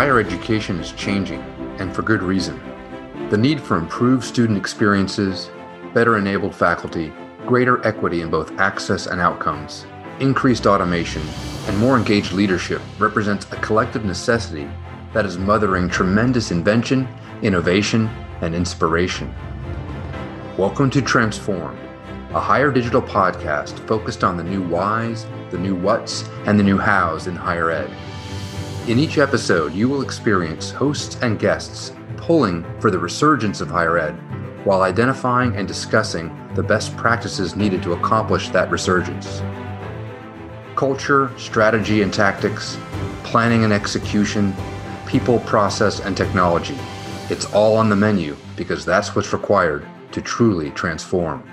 higher education is changing, and for good reason. The need for improved student experiences, better enabled faculty, greater equity in both access and outcomes, increased automation, and more engaged leadership represents a collective necessity that is mothering tremendous invention, innovation, and inspiration. Welcome to Transform, a higher digital podcast focused on the new whys, the new whats, and the new hows in higher ed. In each episode, you will experience hosts and guests pulling for the resurgence of higher ed while identifying and discussing the best practices needed to accomplish that resurgence. Culture, strategy and tactics, planning and execution, people, process, and technology. It's all on the menu because that's what's required to truly transform.